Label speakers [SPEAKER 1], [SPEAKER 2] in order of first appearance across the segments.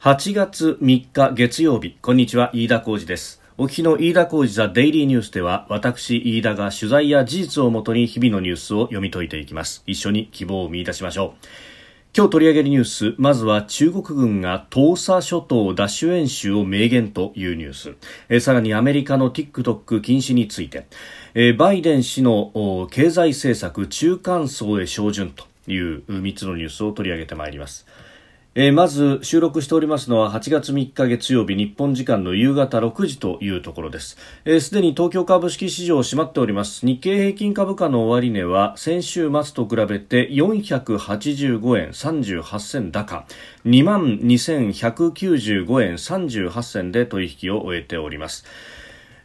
[SPEAKER 1] 8月3日月曜日。こんにちは。飯田浩二です。お聞きの飯田浩二ザデイリーニュースでは私飯田が取材や事実をもとに日々のニュースを読み解いていきます。一緒に希望を見出しましょう。今日取り上げるニュースまずは中国軍が東沙諸島奪取演習を明言というニュース。えさらにアメリカの TikTok 禁止について。えバイデン氏の経済政策中間層へ照準という3つのニュースを取り上げてまいります。えー、まず収録しておりますのは8月3日月曜日日本時間の夕方6時というところです。すで、えー、に東京株式市場を閉まっております。日経平均株価の終値は先週末と比べて485円38銭高2万2195円38銭で取引を終えております。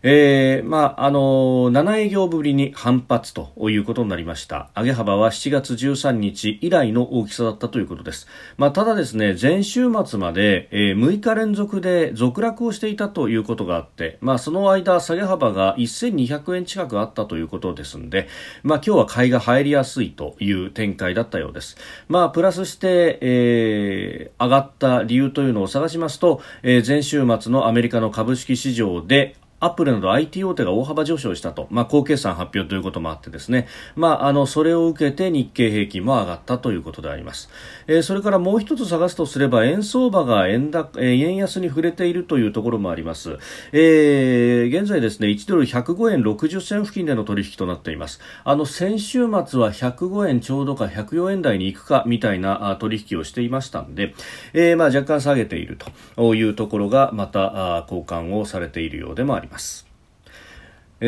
[SPEAKER 1] えー、まあ、あのー、7営業ぶりに反発ということになりました。上げ幅は7月13日以来の大きさだったということです。まあ、ただですね、前週末まで、えー、6日連続で続落をしていたということがあって、まあ、その間、下げ幅が1200円近くあったということですんで、まあ、今日は買いが入りやすいという展開だったようです。まあ、プラスして、えー、上がった理由というのを探しますと、えー、前週末のアメリカの株式市場でアップルなど IT 大手が大幅上昇したと、まあ、高決算発表ということもあってですね、まあ、あのそれを受けて日経平均も上がったということであります、えー、それからもう一つ探すとすれば円相場が円高、えー、円安に触れているというところもあります、えー、現在ですね1ドル105円60銭付近での取引となっています。あの先週末は105円ちょうどか104円台に行くかみたいな取引をしていましたんで、えー、まあ若干下げているというところがまた交換をされているようでもあります。ます。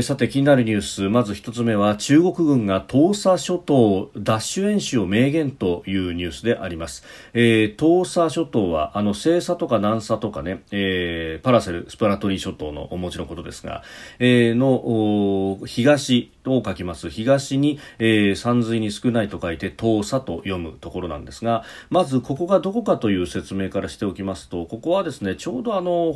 [SPEAKER 1] さて気になるニュース。まず一つ目は中国軍が東沙諸島奪取演習を明言というニュースであります、えー、東沙諸島はあの西沙とか南沙とかね、えー、パラセルスプラトリー諸島のもちろんことですが、えー、の東と書きます。東に、えー、山水に少ないと書いて東沙と読むところなんですがまずここがどこかという説明からしておきますとここはですねちょうどあの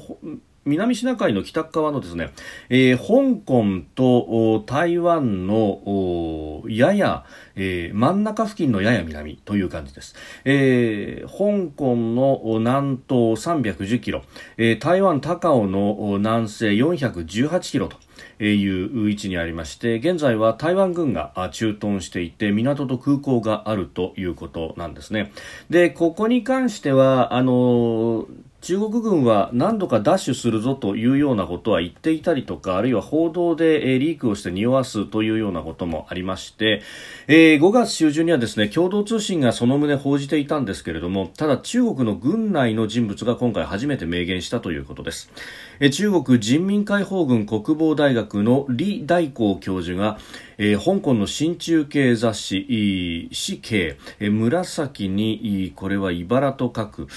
[SPEAKER 1] 南シナ海の北側のですね、えー、香港と台湾のやや、えー、真ん中付近のやや南という感じです。えー、香港の南東310キロ、えー、台湾高雄の南西418キロと。いう位置にありまして現在は台湾軍が駐屯していて港と空港があるということなんですねでここに関してはあの中国軍は何度か奪取するぞというようなことは言っていたりとかあるいは報道で、リークをして匂わすというようなこともありまして、えー、5月中旬にはですね共同通信がその旨報じていたんですけれどもただ中国の軍内の人物が今回初めて明言したということです、え中国人民解放軍国防大学の李大光教授が、えー、香港の新中継雑誌死刑、えー、紫にこれは茨と書く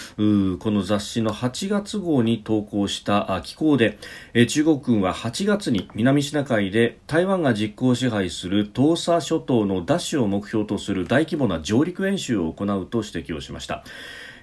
[SPEAKER 1] この雑誌の8月号に投稿した機構で、え、中国軍は8月に南シナ海で台湾が実効支配する東沙諸島の奪取を目標とする大規模な上陸演習を行うと指摘をしました。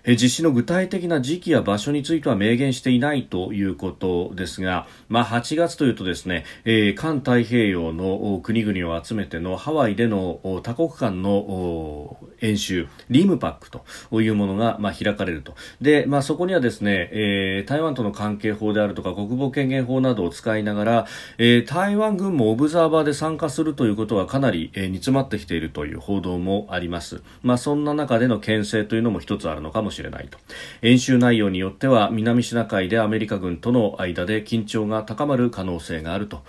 [SPEAKER 1] 実施の具体的な時期や場所については明言していないということですが、まあ、8月というとですね、えー、環太平洋の国々を集めてのハワイでの多国間の演習リムパックというものが、まあ、開かれると。で、まあ、そこにはですね、えー、台湾との関係法であるとか国防権限法などを使いながら、えー、台湾軍もオブザーバーで参加するということはかなり、えー、煮詰まってきているという報道もあります、まあ、そんな中での牽制というのも一つあるのかもしれないと。演習内容によっては南シナ海でアメリカ軍との間で緊張が高まる可能性があると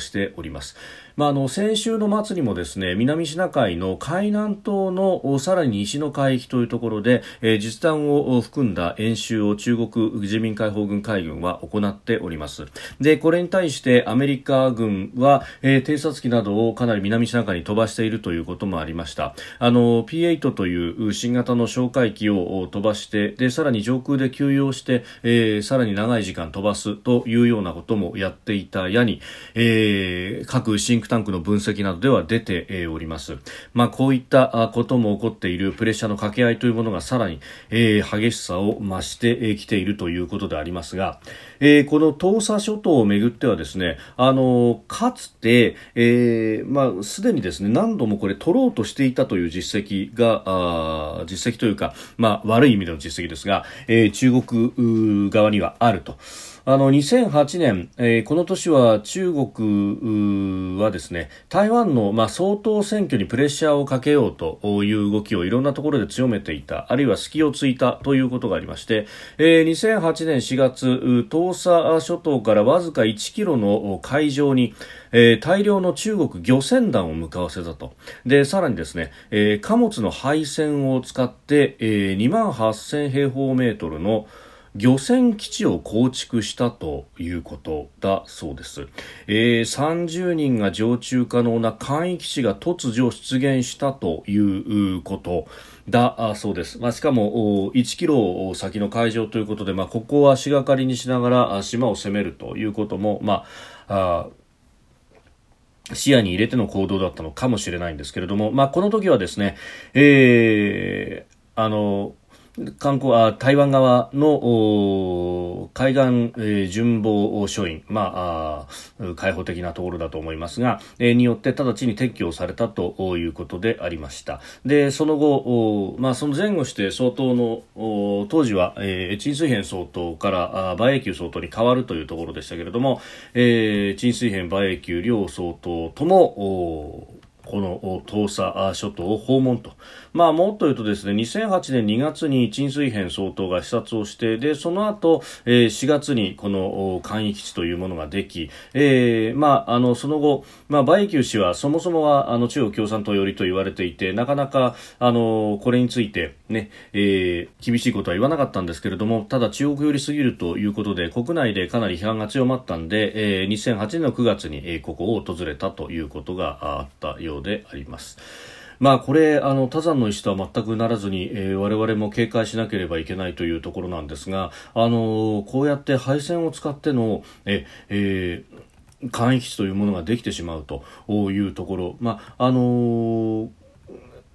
[SPEAKER 1] しております。まあ、あの先週の末にもですね南シナ海の海南島のさらに西の海域というところで、えー、実弾を含んだ演習を中国人民解放軍海軍は行っております。でこれに対してアメリカ軍は、えー、偵察機などをかなり南シナ海に飛ばしているということもありました。あの P8 という新型の哨戒機を飛ばしてでさらに上空で休養して、えー、さらに長い時間飛ばすというようなこともやっていた矢に、えー、各シンクタンクの分析などでは出ております。まあ、こういったことも起こっているプレッシャーの掛け合いというものがさらに、えー、激しさを増してきているということでありますが、えー、この東沙諸島をめぐってはですね、あのかつて、えー、まあ、すでにですね、何度もこれ取ろうとしていたという実績が、あ実績というか、まあ、悪い意味での実績ですが、えー、中国側にはあると。あの2008年、えー、この年は中国はですね台湾の、まあ、総統選挙にプレッシャーをかけようという動きをいろんなところで強めていたあるいは隙を突いたということがありまして、えー、2008年4月東沙諸島からわずか1キロの海上にえー、大量の中国漁船団を向かわせたと。で、さらにですね、えー、貨物の配線を使って、えー、2万8000平方メートルの漁船基地を構築したということだそうです、えー、30人が常駐可能な簡易基地が突如出現したということだそうです、まあ、しかも1キロ先の海上ということで、まあ、ここは足がかりにしながら島を攻めるということも、まあ、あ視野に入れての行動だったのかもしれないんですけれども、まあ、この時はですね、えー、あの韓国あ台湾側の海岸、えー、巡防署員、まあ、開放的なところだと思いますが、えー、によって直ちに撤去をされたということでありました。で、その後、まあ、その前後して総統の当時は、えー、陳水扁総統から馬英九総統に変わるというところでしたけれども、えー、陳水扁馬英九両総統ともこの東沙諸島を訪問と、まあ、もっと言うとですね2008年2月に陳水扁総統が視察をしてでその後、えー、4月にこの簡易基地というものができ、えーまあ、あのその後、まあ、バイキュー氏はそもそもはあの中国共産党寄りと言われていてなかなかあのこれについてね、えー、厳しいことは言わなかったんですけれどもただ中国寄りすぎるということで国内でかなり批判が強まったんで、えー、2008年の9月に、えー、ここを訪れたということがあったようであります。まあ、これあの多山の石とは全くならずに、えー、我々も警戒しなければいけないというところなんですが、あの、こうやって配線を使ってのえ、えー、簡易基地というものができてしまうというところ、まああのー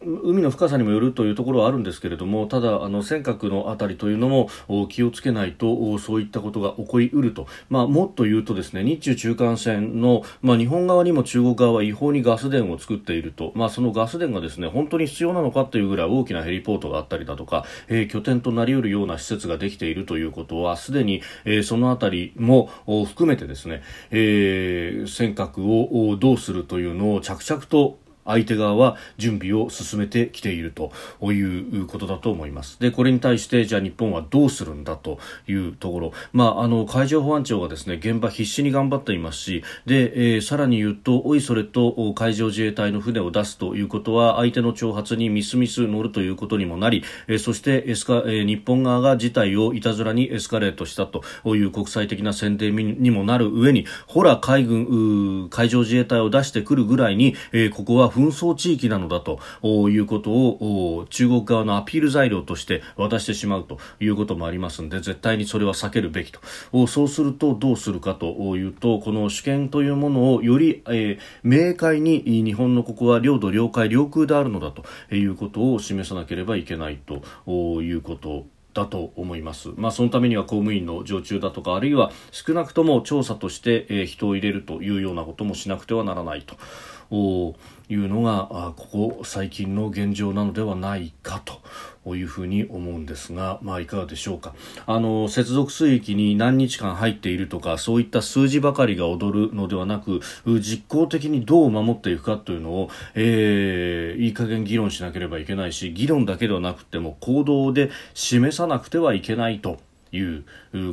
[SPEAKER 1] 海の深さにもよるというところはあるんですけれどもただあの尖閣のあたりというのも気をつけないとそういったことが起こりうると、まあ、もっと言うとですね日中中間線の、まあ、日本側にも中国側は違法にガス田を作っていると、まあ、そのガス田がですね本当に必要なのかというぐらい大きなヘリポートがあったりだとか、えー、拠点となりうるような施設ができているということはすでに、えー、そのあたりも含めてですね、えー、尖閣をどうするというのを着々と相手側は準備を進めてきているということだと思います。で、これに対してじゃあ日本はどうするんだというところ、まあ、あの海上保安庁がですね現場必死に頑張っていますし、で、えー、さらに言うとおいそれと海上自衛隊の船を出すということは相手の挑発にみすみす乗るということにもなり、えー、そしてエスカ、えー、日本側が事態をいたずらにエスカレートしたという国際的な宣伝にもなる上に、ほら海軍海上自衛隊を出してくるぐらいに、えー、ここは紛争地域なのだということを中国側のアピール材料として渡してしまうということもありますので絶対にそれは避けるべきとそうするとどうするかというとこの主権というものをより、えー、明快に日本のここは領土領海領空であるのだということを示さなければいけないということだと思います。まあ、そのためには公務員の常駐だとか、あるいは少なくとも調査として、え人を入れるというようなこともしなくてはならないと。いうのがここ最近の現状なのではないかというふうに思うんですが、まあ、いかがでしょうかあの接続水域に何日間入っているとかそういった数字ばかりが踊るのではなく実効的にどう守っていくかというのを、えー、いい加減議論しなければいけないし議論だけではなくても行動で示さなくてはいけないという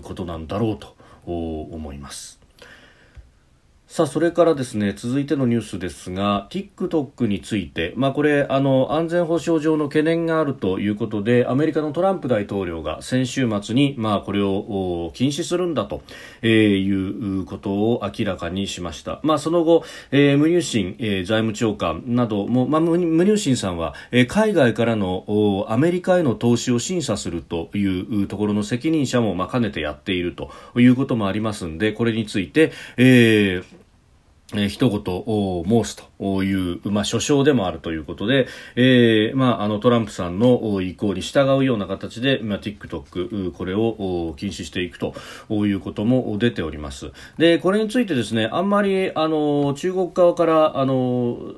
[SPEAKER 1] ことなんだろうと思います。さあ、それからですね、続いてのニュースですが、TikTok について、まあこれ、あの、安全保障上の懸念があるということで、アメリカのトランプ大統領が先週末に、まあこれを禁止するんだと、えー、いうことを明らかにしました。まあその後、えー、ムニューシン、えー、財務長官なども、まあムニューシンさんは、えー、海外からのアメリカへの投資を審査するというところの責任者も、まあ兼ねてやっているということもありますんで、これについて、えーえー、一言を申すという、まあ、所掌でもあるということで、えーまあ、あのトランプさんの意向に従うような形で、まあ、TikTok これを禁止していくということも出ております。でこれについてですねあんまりあの中国側からあの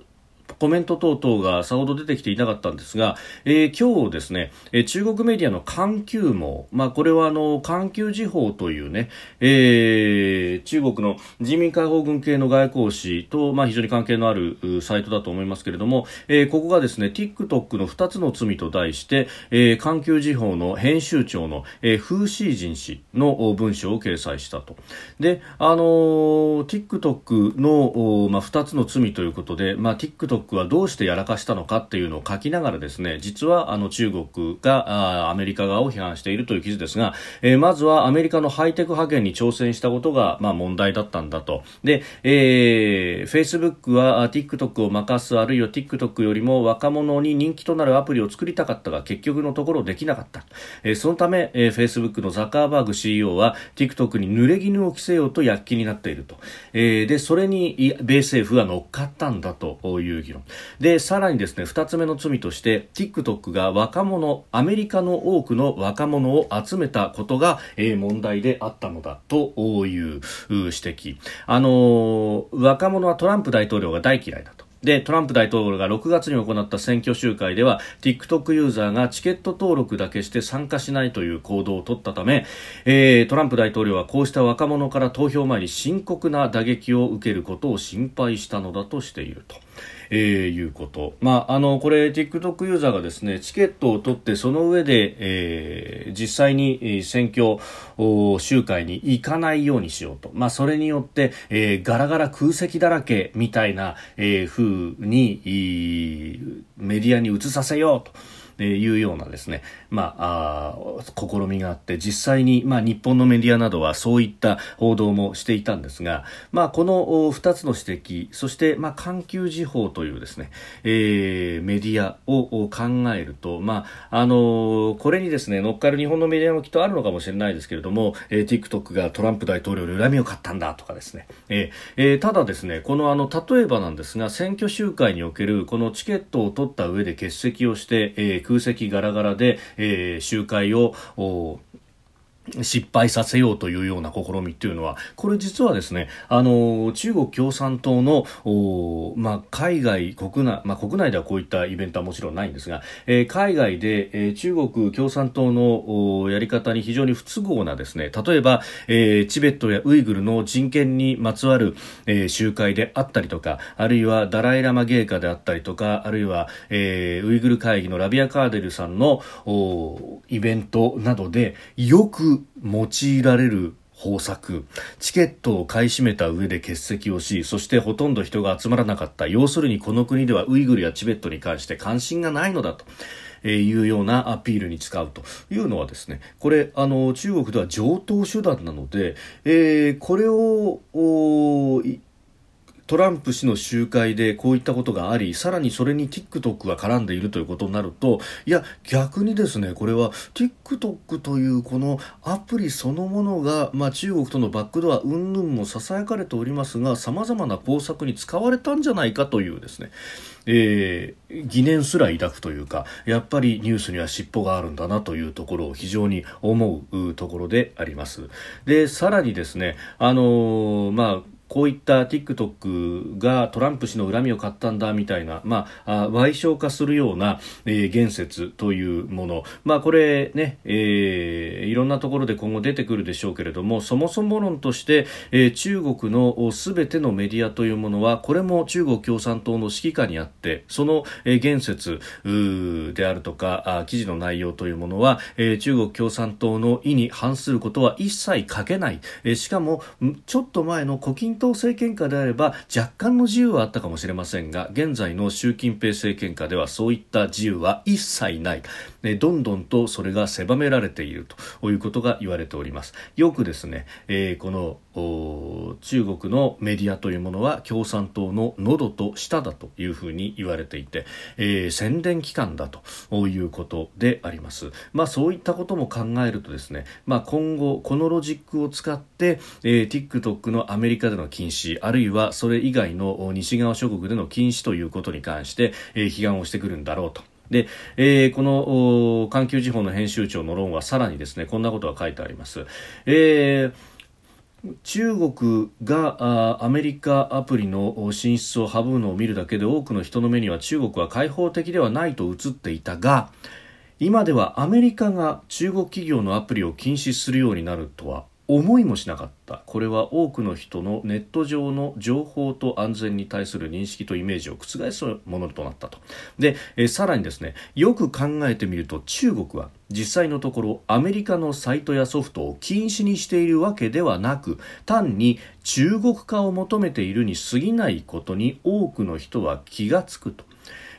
[SPEAKER 1] コメント等々がさほど出てきていなかったんですが、えー、今日ですね、えー、中国メディアの環球網、まあ、これはあの環球時報というね、えー、中国の人民解放軍系の外交誌と、まあ、非常に関係のあるサイトだと思いますけれども、えー、ここがですね TikTok の2つの罪と題して、えー、環球時報の編集長の、えー、フーシージン氏の文章を掲載したと。で、あのー、TikTok の、まあ、2つの罪ということで、まあ、TikTok はどうしてやらかしたのかっていうのを書きながらですね実はあの中国がアメリカ側を批判しているという記事ですが、えー、まずはアメリカのハイテク派遣に挑戦したことが、まあ、問題だったんだと。で、えー、Facebook は TikTok を任すあるいは TikTok よりも若者に人気となるアプリを作りたかったが結局のところできなかった、えー、そのため、えー、Facebook のザカーバーグ CEO は TikTok に濡れ衣を着せようと躍起になっていると、えー、でそれに米政府が乗っかったんだという議論。でさらにですね2つ目の罪として TikTok が若者アメリカの多くの若者を集めたことが、えー、問題であったのだという指摘あのー、若者はトランプ大統領が大嫌いだとで、トランプ大統領が6月に行った選挙集会では、TikTok ユーザーがチケット登録だけして参加しないという行動を取ったため、えー、トランプ大統領はこうした若者から投票前に深刻な打撃を受けることを心配したのだとしていると。えー、いうこと。まあ、あの、これ、TikTok ユーザーがですね、チケットを取って、その上で、えー、実際に選挙集会に行かないようにしようと。まあ、それによって、えー、ガラガラ空席だらけみたいな、えー、風に、メディアに移させようと。いうようなですね、まあ、あ試みがあって実際に、まあ、日本のメディアなどはそういった報道もしていたんですが、まあ、この2つの指摘そして、まあ、環球時報というですね、えー、メディアを考えると、まああのこれにですね乗っかる日本のメディアもきっとあるのかもしれないですけれども、えー、TikTok がトランプ大統領に恨みを買ったんだとかですね、えーえー、ただですねこのあの例えばなんですが選挙集会におけるこのチケットを取った上で欠席をして、えー、空席ガラガラで、えー、集会を失敗させようというような試みというのは、これ実はですね、あの、中国共産党の、おまあ、海外、国内、まあ、国内ではこういったイベントはもちろんないんですが、えー、海外で、えー、中国共産党のおやり方に非常に不都合なですね、例えば、えー、チベットやウイグルの人権にまつわる、えー、集会であったりとか、あるいはダライラマ芸家であったりとか、あるいは、えー、ウイグル会議のラビア・カーデルさんのおイベントなどで、よく用いられる方策チケットを買い占めた上で欠席をしそしてほとんど人が集まらなかった要するにこの国ではウイグルやチベットに関して関心がないのだと。えいうようなアピールに使うというのはですねこれあの中国では常套手段なので、えー、これをトランプ氏の集会でこういったことがありさらにそれに TikTok が絡んでいるということになるといや逆にですねこれは TikTok というこのアプリそのものが、まあ、中国とのバックドア云々もささやかれておりますがさまざまな工作に使われたんじゃないかというですねえー、疑念すら抱くというかやっぱりニュースには尻尾があるんだなというところを非常に思うところであります。でさらにですね、あのー、まあこういった TikTok がトランプ氏の恨みを買ったんだみたいな、まあ、賠償化するような、えー、言説というもの、まあ、これね、えー、いろんなところで今後出てくるでしょうけれどもそもそも論として、えー、中国のすべてのメディアというものはこれも中国共産党の指揮下にあってその、えー、言説であるとかあ記事の内容というものは、えー、中国共産党の意に反することは一切書けない、えー、しかもちょっと前の胡錦党政権下であれば若干の自由はあったかもしれませんが現在の習近平政権下ではそういった自由は一切ない、ね、どんどんとそれが狭められているということが言われておりますよくですね、えー、この中国のメディアというものは共産党の喉と舌だというふうに言われていて、えー、宣伝機関だということであります。まあそういったことも考えるとですね、まあ今後このロジックを使って、えー、TikTok のアメリカでの禁止あるいはそれ以外の西側諸国での禁止ということに関して、えー、批判をしてくるんだろうと。で、えー、この環球時報の編集長の論はさらにですねこんなことが書いてあります。えー中国がアメリカアプリの進出を阻むのを見るだけで多くの人の目には中国は開放的ではないと映っていたが今ではアメリカが中国企業のアプリを禁止するようになるとは思いもしなかった。これは多くの人のネット上の情報と安全に対する認識とイメージを覆すものとなったと。でえさらにですねよく考えてみると中国は実際のところアメリカのサイトやソフトを禁止にしているわけではなく単に中国化を求めているに過ぎないことに多くの人は気がつくと。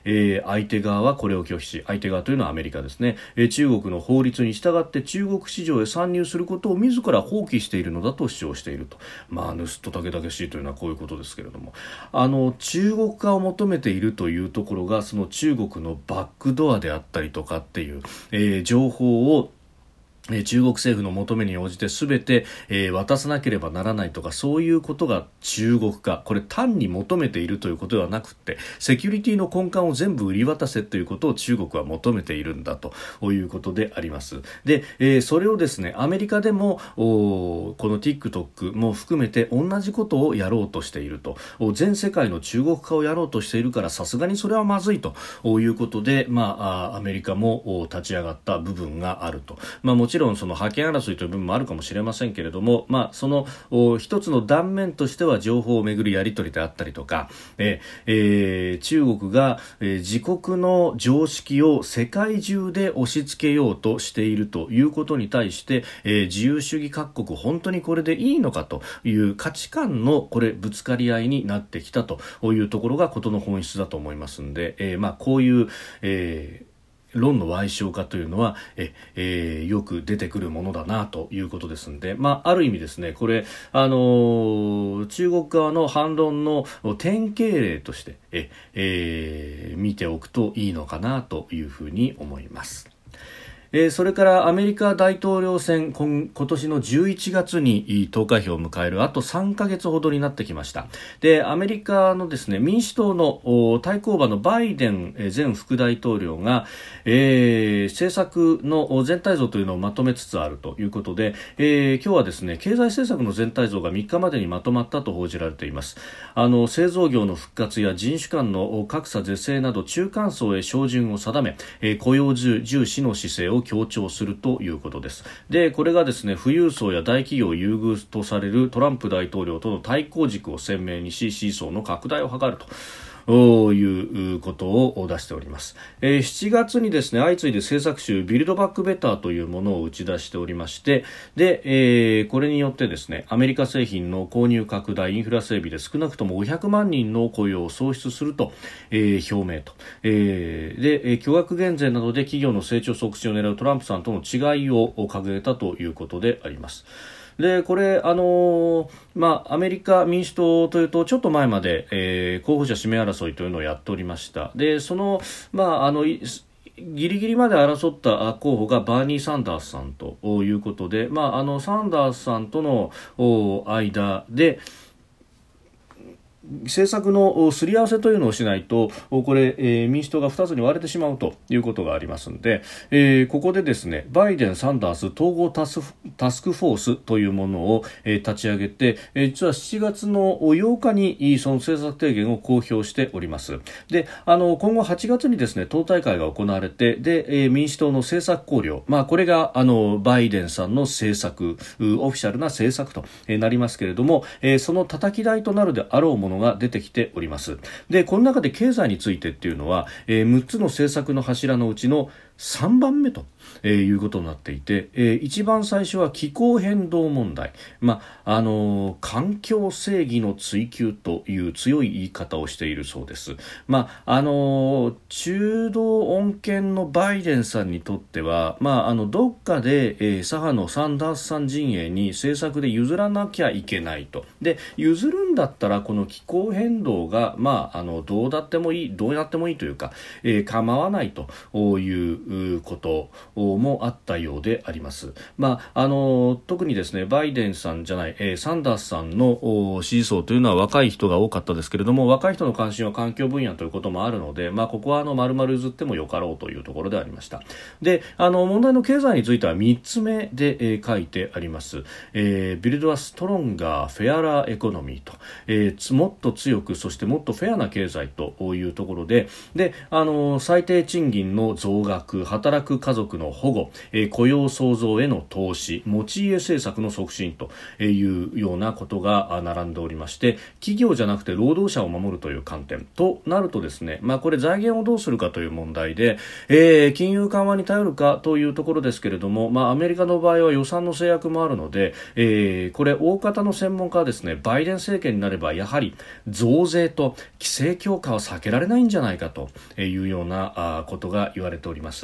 [SPEAKER 1] えー、相手側はこれを拒否し相手側というのはアメリカですね、えー、中国の法律に従って中国市場へ参入することを自ら放棄しているのだと主張していると。まあ盗人たけたけしいというのはこういうことですけれども。あの中国化を求めているというところがその中国のバックドアであったりとかっていう、えー、情報を中国政府の求めに応じて全て、えー、渡さなければならないとかそういうことが中国化。これ単に求めているということではなくてセキュリティの根幹を全部売り渡せということを中国は求めているんだということであります。で、えー、それをですねアメリカでもこの TikTok も含めて同じことをやろうとしていると。全世界の中国化をやろうとしているからさすがにそれはまずいと。いうことで、まあ、アメリカも立ち上がった部分があると、まあ、ちろんその覇権争いという部分もあるかもしれませんけれども、まあ、その一つの断面としては情報をめぐるやり取りであったりとか、えー、中国が、え、自国の常識を世界中で押し付けようとしているということに対して、えー、自由主義各国本当にこれでいいのかという価値観のこれぶつかり合いになってきたというところが事の本質だと思いますんで、えー、まあこういう、えー論の矮小化というのはえ、えー、よく出てくるものだなということですので、まあ、ある意味ですねこれ、あのー、中国側の反論の典型例としてえ、えー、見ておくといいのかなというふうに思います。えー、それからアメリカ大統領選今今年の11月に投開票を迎えるあと3ヶ月ほどになってきました。でアメリカのですね民主党の対抗馬のバイデン前副大統領が、えー、政策の全体像というのをまとめつつあるということで、えー、今日はですね経済政策の全体像が3日までにまとまったと報じられています。あの製造業の復活や人種間の格差是正など中間層へ照準を定め、えー、雇用重視の姿勢を強調するということです。でこれがですね富裕層や大企業を優遇とされるトランプ大統領との対抗軸を鮮明にしシーソーの拡大を図ると。いうことを出しております、えー、7月にですね相次いで政策集ビルドバックベターというものを打ち出しておりましてで、えー、これによってですねアメリカ製品の購入拡大インフラ整備で少なくとも500万人の雇用を創出すると、えー、表明と、えー、で巨額減税などで企業の成長促進を狙うトランプさんとの違いを掲げたということであります。でこれ、あのー、まあ、アメリカ民主党というとちょっと前まで、えー、候補者指名争いというのをやっておりました。でその、まあ、あのギリギリまで争った候補がバーニー・サンダースさんということで、まあ、あのサンダースさんとの間で、政策のすり合わせというのをしないとこれ、えー、民主党が2つに割れてしまうということがありますので、えー、ここでですねバイデン、サンダース統合タスタスクフォースというものを、えー、立ち上げて、えー、実は7月の8日にその政策提言を公表しております。であの今後8月にですね党大会が行われてで、えー、民主党の政策綱領、まあ、これがあのバイデンさんの政策オフィシャルな政策となりますけれども、えー、その叩き台となるであろうもののが出てきております。でこの中で経済についてっていうのは、えー、6つの政策の柱のうちの3番目とえー、いうことになっていて、えー、一番最初は気候変動問題、まあのー、環境正義の追求という強い言い方をしているそうです。まああの中道穏健のバイデンさんにとっては、まあ、あのどっかで、えー、左派のサンダースさん陣営に政策で譲らなきゃいけないと。で譲るんだったらこの気候変動が、まあ、あのどうだってもいいどうやってもいいというか、えー、構わないということもあったようであります。まあ、あの特にですねバイデンさんじゃない、えー、サンダースさんの支持層というのは若い人が多かったですけれども若い人の関心は環境分野ということもあるので、まあ、ここはあの丸々譲ってもよかろうというところでありました。であの問題の経済については3つ目で、えー、書いてあります。えー、 Build a Stronger, Fairer Economy と、えー、もっと強くそしてもっとフェアな経済というところでであの最低賃金の増額働く家族の保護、えー、雇用創造への投資持ち家政策の促進というようなことが並んでおりまして企業じゃなくて労働者を守るという観点となるとですね、まあ、これ財源をどうするかという問題で、えー、金融緩和に頼るかというところですけれども、まあ、アメリカの場合は予算の制約もあるので、えー、これ大方の専門家はですねバイデン政権になればやはり増税と規制強化は避けられないんじゃないかというようなことが言われております。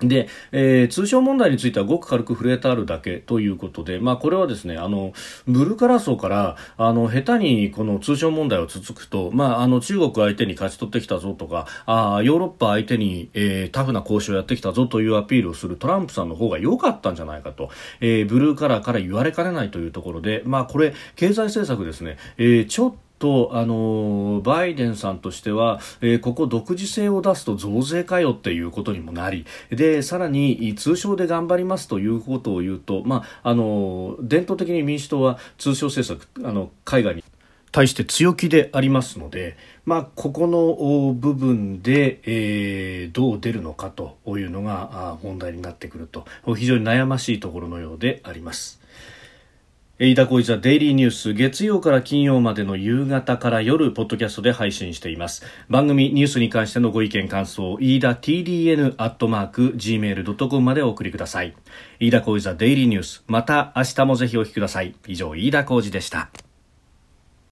[SPEAKER 1] で、えー、通商問題についてはごく軽く触れてあるだけということで、まあ、これはですね、あの、ブルーカラー層から、あの、下手にこの通商問題を続くと、まあ、あの、中国相手に勝ち取ってきたぞとか、あヨーロッパ相手に、えー、タフな交渉をやってきたぞというアピールをするトランプさんの方が良かったんじゃないかと、えー、ブルーカラーから言われかねないというところで、まあ、これ、経済政策ですね、えー、ちょっと、あのバイデンさんとしては、えー、ここ独自性を出すと増税かよっていうことにもなり、で、さらに通商で頑張りますということを言うと、まあ、あの伝統的に民主党は通商政策、あの、海外に対して強気でありますので、まあ、ここの部分で、えー、どう出るのかというのが問題になってくると、非常に悩ましいところのようであります。飯田浩一はデイリーニュース月曜から金曜までの夕方から夜ポッドキャストで配信しています。番組ニュースに関してのご意見感想飯田 TDN アットマーク Gmail.com までお送りください。飯田浩一はデイリーニュース。また明日もぜひお聞きください。以上飯田浩二でした。